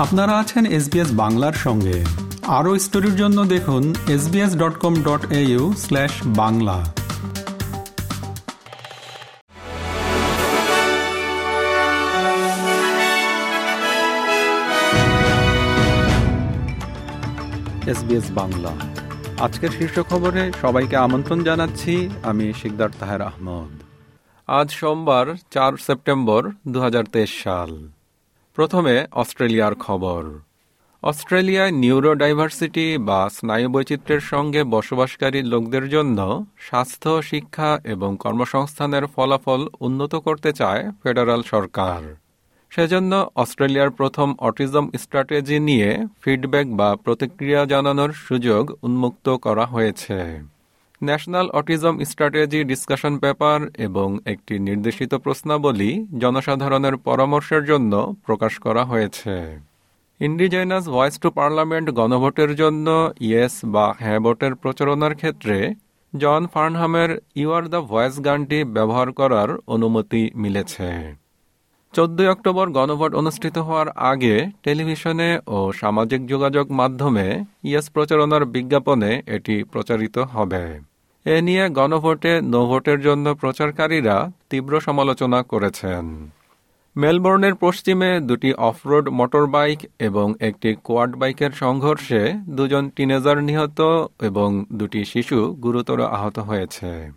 আপনারা আছেন এসবিএস বাংলার সঙ্গে। আরও স্টোরির জন্য দেখুন SBS dot com dot au slash Bangla. SBS Bangla. আজকের শীর্ষ খবরে সবাইকে আমন্ত্রণ জানাচ্ছি, আমি শিকদার তাহের আহমদ। আজ সোমবার, চার সেপ্টেম্বর দু হাজার তেইশ সাল। প্রথমে অস্ট্রেলিয়ার খবর। অস্ট্রেলিয়ায় নিউরোডাইভার্সিটি বা স্নায়ু বৈচিত্র্যের সঙ্গে বসবাসকারী লোকদের জন্য স্বাস্থ্য, শিক্ষা এবং কর্মসংস্থানের ফলাফল উন্নত করতে চায় ফেডারাল সরকার। সেজন্য অস্ট্রেলিয়ার প্রথম অটিজম স্ট্র্যাটেজি নিয়ে ফিডব্যাক বা প্রতিক্রিয়া জানানোর সুযোগ উন্মুক্ত করা হয়েছে। National autism strategy discussion paper এবং একটি নির্দেশিত প্রশ্নাবলী জনসাধারণের পরামর্শের জন্য প্রকাশ করা হয়েছে। ইন্ডিজেনাস ভয়েস টু পার্লামেন্ট গণভোটের জন্য ইয়েস বা হ্যাঁ ভোটের প্রচারণার ক্ষেত্রে জন ফার্নহামের ইউ আর দ্য ভয়েস গানটি ব্যবহার করার অনুমতি মিলেছে। চোদ্দই অক্টোবর গণভোট অনুষ্ঠিত হওয়ার আগে টেলিভিশনে ও সামাজিক যোগাযোগ মাধ্যমে ইয়েস প্রচারণার বিজ্ঞাপনে এটি প্রচারিত হবে। এ নিয়ে গণভোটে নোভোটের জন্য প্রচারকারীরা তীব্র সমালোচনা করেছেন। মেলবোর্নের পশ্চিমে দুটি অফরোড মোটর বাইক এবং একটি কোয়াড বাইকের সংঘর্ষে দুজন টিনেজার নিহত এবং দুটি শিশু গুরুতর আহত হয়েছে।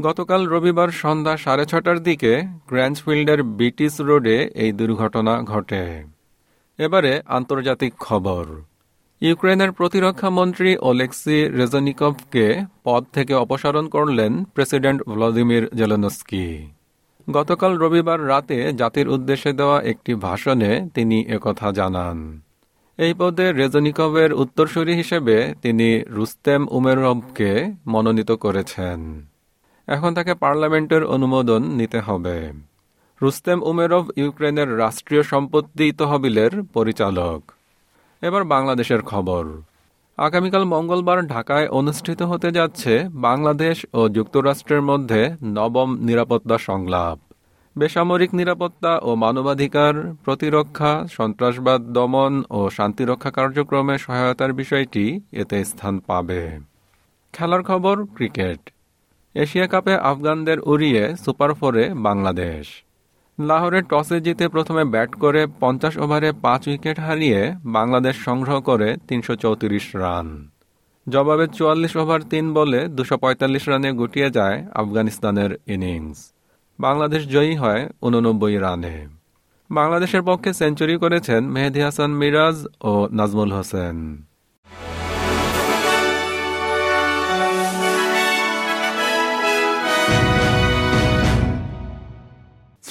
গতকাল রবিবার সন্ধ্যা সাড়ে ছটার দিকে গ্র্যান্ডফিল্ডের বিটিস রোডে এই দুর্ঘটনা ঘটে। এবারে আন্তর্জাতিক খবর। ইউক্রেনের প্রতিরক্ষা মন্ত্রী ওলেক্সি রেজনিকভকে পদ থেকে অপসারণ করলেন প্রেসিডেন্ট ভ্লাদিমির জেলেনস্কি। গতকাল রবিবার রাতে জাতির উদ্দেশ্যে দেওয়া একটি ভাষণে তিনি একথা জানান। এই পদে রেজনিকভের উত্তরসূরি হিসেবে তিনি রুস্তেম উমেরভকে মনোনীত করেছেন। এখন তাকে পার্লামেন্টের অনুমোদন নিতে হবে। রুস্তেম উমেরভ ইউক্রেনের রাষ্ট্রীয় সম্পত্তি তহবিলের পরিচালক। এবার বাংলাদেশের খবর। আগামীকাল মঙ্গলবার ঢাকায় অনুষ্ঠিত হতে যাচ্ছে বাংলাদেশ ও যুক্তরাষ্ট্রের মধ্যে নবম নিরাপত্তা সংলাপ। বেসামরিক নিরাপত্তা ও মানবাধিকার, প্রতিরক্ষা, সন্ত্রাসবাদ দমন ও শান্তিরক্ষা কার্যক্রমে সহায়তার বিষয়টি এতে স্থান পাবে। খেলার খবর, ক্রিকেট। এশিয়া কাপে আফগানদের উড়িয়ে সুপার ফোরে বাংলাদেশ। লাহোরে টসে জিতে প্রথমে ব্যাট করে পঞ্চাশ ওভারে পাঁচ উইকেট হারিয়ে বাংলাদেশ সংগ্রহ করে তিনশ চৌত্রিশ রান। জবাবে চুয়াল্লিশ ওভার তিন বলে দুশো রানে গুটিয়ে যায় আফগানিস্তানের ইনিংস। বাংলাদেশ জয়ী হয় উননব্বই রানে। বাংলাদেশের পক্ষে সেঞ্চুরি করেছেন মেহেদি হাসান মিরাজ ও নাজমুল হোসেন।